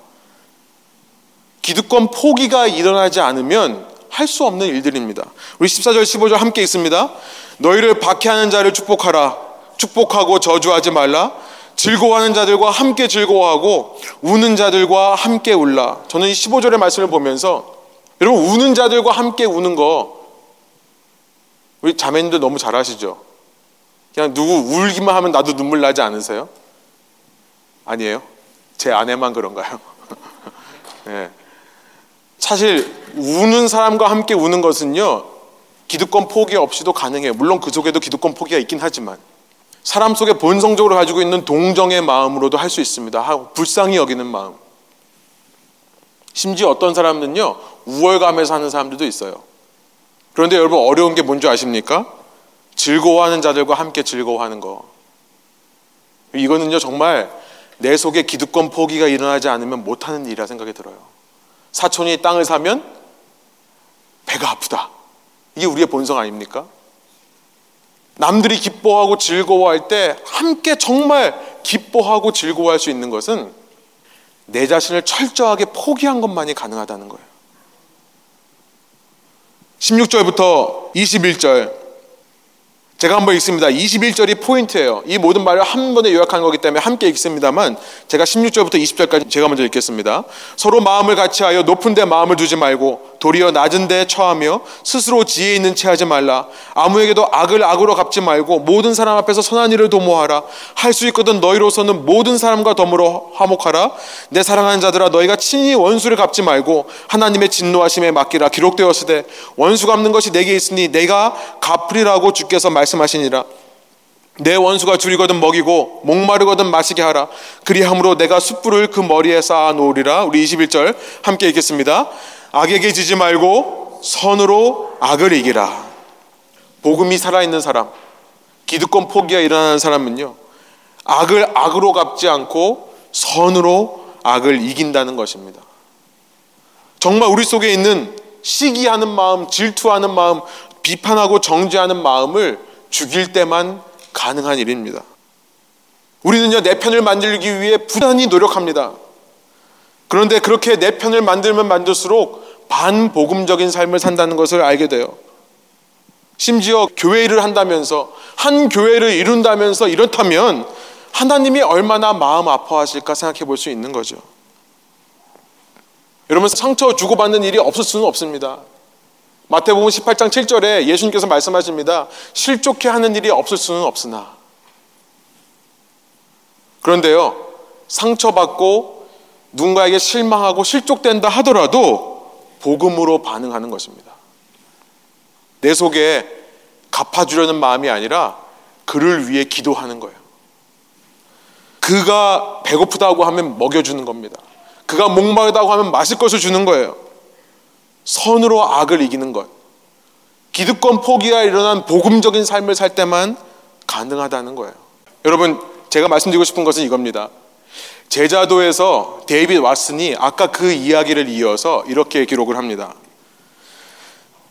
기득권 포기가 일어나지 않으면 할 수 없는 일들입니다. 우리 14절 15절 함께 있습니다. 너희를 박해하는 자를 축복하라. 축복하고 저주하지 말라. 즐거워하는 자들과 함께 즐거워하고 우는 자들과 함께 울라. 저는 이 15절의 말씀을 보면서 여러분 우는 자들과 함께 우는 거 우리 자매님들 너무 잘 아시죠? 그냥 누구 울기만 하면 나도 눈물 나지 않으세요? 아니에요? 제 아내만 그런가요? [laughs] 네. 사실 우는 사람과 함께 우는 것은요 기득권 포기 없이도 가능해요. 물론 그 속에도 기득권 포기가 있긴 하지만 사람 속에 본성적으로 가지고 있는 동정의 마음으로도 할 수 있습니다. 불쌍히 여기는 마음. 심지어 어떤 사람들은요 우월감에서 하는 사람들도 있어요. 그런데 여러분 어려운 게 뭔지 아십니까? 즐거워하는 자들과 함께 즐거워하는 거. 이거는요 정말 내 속에 기득권 포기가 일어나지 않으면 못하는 일이라 생각이 들어요. 사촌이 땅을 사면 배가 아프다. 이게 우리의 본성 아닙니까? 남들이 기뻐하고 즐거워할 때 함께 정말 기뻐하고 즐거워할 수 있는 것은 내 자신을 철저하게 포기한 것만이 가능하다는 거예요. 16절부터 21절 제가 한번 읽습니다. 21절이 포인트예요. 이 모든 말을 한 번에 요약한 거기 때문에 함께 읽습니다만 제가 16절부터 20절까지 제가 먼저 읽겠습니다. 서로 마음을 같이하여 높은 데 마음을 두지 말고 도리어 낮은 데 처하며 스스로 지혜 있는 채 하지 말라. 아무에게도 악을 악으로 갚지 말고 모든 사람 앞에서 선한 일을 도모하라. 할 수 있거든 너희로서는 모든 사람과 더불어 화목하라. 내 사랑하는 자들아 너희가 친히 원수를 갚지 말고 하나님의 진노하심에 맡기라. 기록되었으되 원수 갚는 것이 내게 있으니 내가 갚으리라고 주께서 말 말씀하시니라 내 원수가 줄이거든 먹이고 목마르거든 마시게 하라 그리함으로 내가 숯불을 그 머리에 쌓아 놓으리라 우리 21절 함께 읽겠습니다 악에게 지지 말고 선으로 악을 이기라 복음이 살아있는 사람 기득권 포기가 일어나는 사람은요 악을 악으로 갚지 않고 선으로 악을 이긴다는 것입니다 정말 우리 속에 있는 시기하는 마음 질투하는 마음 비판하고 정죄하는 마음을 죽일 때만 가능한 일입니다. 우리는요, 내 편을 만들기 위해 부단히 노력합니다. 그런데 그렇게 내 편을 만들면 만들수록 반복음적인 삶을 산다는 것을 알게 돼요. 심지어 교회 일을 한다면서, 한 교회를 이룬다면서 이렇다면 하나님이 얼마나 마음 아파하실까 생각해 볼 수 있는 거죠. 여러분, 상처 주고받는 일이 없을 수는 없습니다. 마태복음 18장 7절에 예수님께서 말씀하십니다. 실족해 하는 일이 없을 수는 없으나. 그런데요, 상처받고 누군가에게 실망하고 실족된다 하더라도 복음으로 반응하는 것입니다. 내 속에 갚아주려는 마음이 아니라 그를 위해 기도하는 거예요. 그가 배고프다고 하면 먹여주는 겁니다. 그가 목마르다고 하면 마실 것을 주는 거예요. 선으로 악을 이기는 것. 기득권 포기가 일어난 복음적인 삶을 살 때만 가능하다는 거예요. 여러분, 제가 말씀드리고 싶은 것은 이겁니다. 제자도에서 데이빗 왓슨이 아까 그 이야기를 이어서 이렇게 기록을 합니다.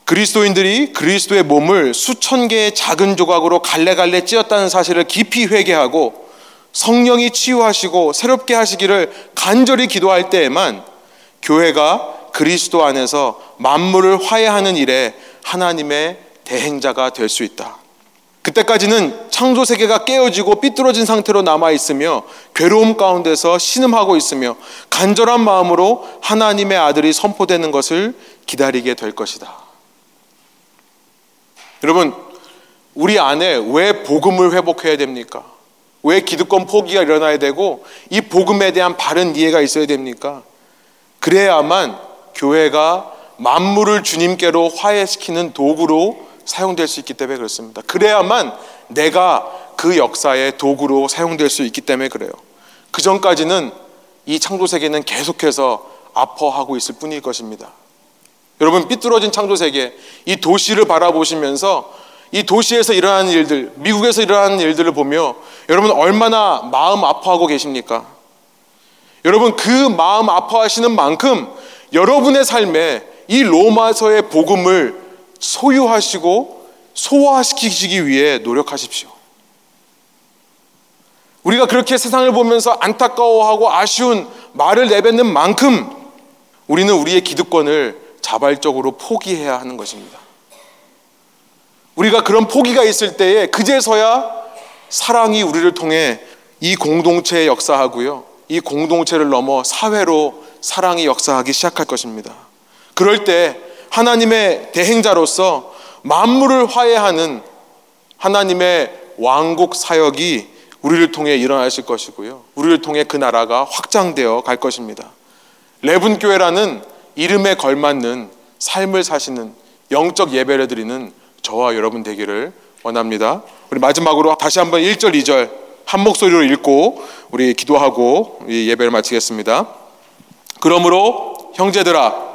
그리스도인들이 그리스도의 몸을 수천 개의 작은 조각으로 갈래갈래 찧었다는 사실을 깊이 회개하고 성령이 치유하시고 새롭게 하시기를 간절히 기도할 때에만 교회가 그리스도 안에서 만물을 화해하는 일에 하나님의 대행자가 될 수 있다. 그때까지는 창조 세계가 깨어지고 삐뚤어진 상태로 남아 있으며 괴로움 가운데서 신음하고 있으며 간절한 마음으로 하나님의 아들이 선포되는 것을 기다리게 될 것이다. 여러분, 우리 안에 왜 복음을 회복해야 됩니까? 왜 기득권 포기가 일어나야 되고 이 복음에 대한 바른 이해가 있어야 됩니까? 그래야만 교회가 만물을 주님께로 화해시키는 도구로 사용될 수 있기 때문에 그렇습니다. 그래야만 내가 그 역사의 도구로 사용될 수 있기 때문에 그래요. 그 전까지는 이 창조 세계는 계속해서 아파하고 있을 뿐일 것입니다. 여러분 삐뚤어진 창조 세계, 이 도시를 바라보시면서 이 도시에서 일어나는 일들, 미국에서 일어나는 일들을 보며 여러분 얼마나 마음 아파하고 계십니까? 여러분 그 마음 아파하시는 만큼 여러분의 삶에 이 로마서의 복음을 소유하시고 소화시키시기 위해 노력하십시오. 우리가 그렇게 세상을 보면서 안타까워하고 아쉬운 말을 내뱉는 만큼 우리는 우리의 기득권을 자발적으로 포기해야 하는 것입니다. 우리가 그런 포기가 있을 때에 그제서야 사랑이 우리를 통해 이 공동체에 역사하고요. 이 공동체를 넘어 사회로 사랑이 역사하기 시작할 것입니다. 그럴 때 하나님의 대행자로서 만물을 화해하는 하나님의 왕국 사역이 우리를 통해 일어나실 것이고요. 우리를 통해 그 나라가 확장되어 갈 것입니다. 레분 교회라는 이름에 걸맞는 삶을 사시는 영적 예배를 드리는 저와 여러분 되기를 원합니다. 우리 마지막으로 다시 한번 1절, 2절 한 목소리로 읽고 우리 기도하고 예배를 마치겠습니다. 그러므로 형제들아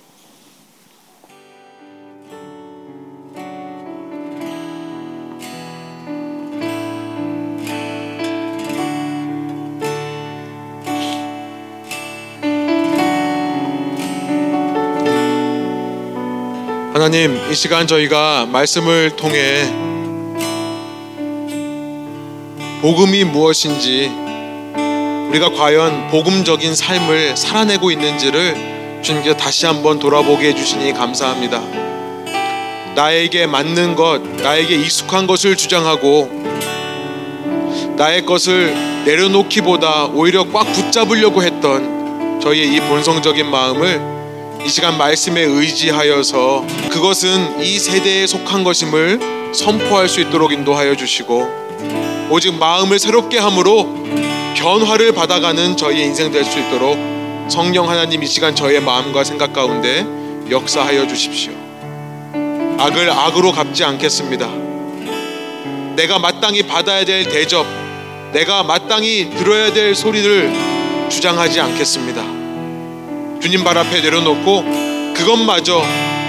하나님, 이 시간 저희가 말씀을 통해 복음이 무엇인지 우리가 과연 복음적인 삶을 살아내고 있는지를 주님께서 다시 한번 돌아보게 해주시니 감사합니다. 나에게 맞는 것, 나에게 익숙한 것을 주장하고 나의 것을 내려놓기보다 오히려 꽉 붙잡으려고 했던 저희의 이 본성적인 마음을 이 시간 말씀에 의지하여서 그것은 이 세대에 속한 것임을 선포할 수 있도록 인도하여 주시고 오직 마음을 새롭게 함으로 변화를 받아가는 저희의 인생 될 수 있도록 성령 하나님 이 시간 저의 마음과 생각 가운데 역사하여 주십시오. 악을 악으로 갚지 않겠습니다. 내가 마땅히 받아야 될 대접, 내가 마땅히 들어야 될 소리를 주장하지 않겠습니다. 주님 발 앞에 내려놓고 그것마저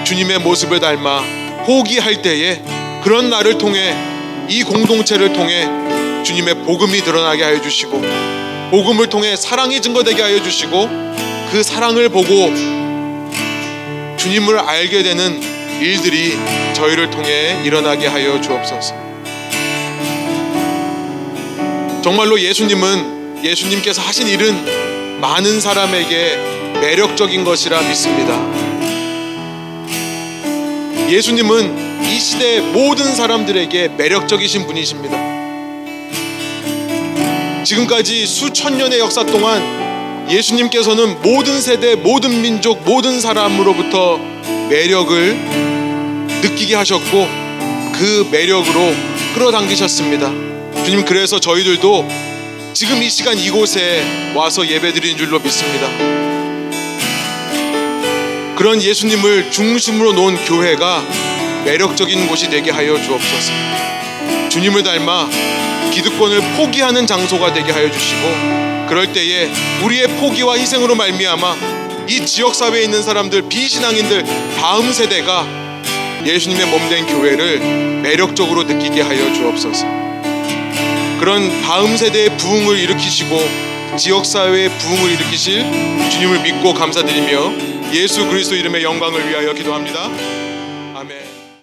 주님의 모습을 닮아 포기할 때에 그런 나를 통해 이 공동체를 통해 주님의 복음이 드러나게 하여 주시고 복음을 통해 사랑이 증거되게 하여 주시고 그 사랑을 보고 주님을 알게 되는 일들이 저희를 통해 일어나게 하여 주옵소서. 정말로 예수님은 예수님께서 하신 일은 많은 사람에게 매력적인 것이라 믿습니다. 예수님은 이 시대 모든 사람들에게 매력적이신 분이십니다. 지금까지 수천 년의 역사 동안 예수님께서는 모든 세대, 모든 민족, 모든 사람으로부터 매력을 느끼게 하셨고 그 매력으로 끌어당기셨습니다. 주님 그래서 저희들도 지금 이 시간 이곳에 와서 예배드리는 줄로 믿습니다. 그런 예수님을 중심으로 놓은 교회가 매력적인 곳이 되게 하여 주옵소서. 주님을 닮아 기득권을 포기하는 장소가 되게 하여 주시고 그럴 때에 우리의 포기와 희생으로 말미암아 이 지역 사회에 있는 사람들 비신앙인들 다음 세대가 예수님의 몸된 교회를 매력적으로 느끼게 하여 주옵소서. 그런 다음 세대의 부흥을 일으키시고 지역 사회의 부흥을 일으키실 주님을 믿고 감사드리며 예수 그리스도 이름의 영광을 위하여 기도합니다.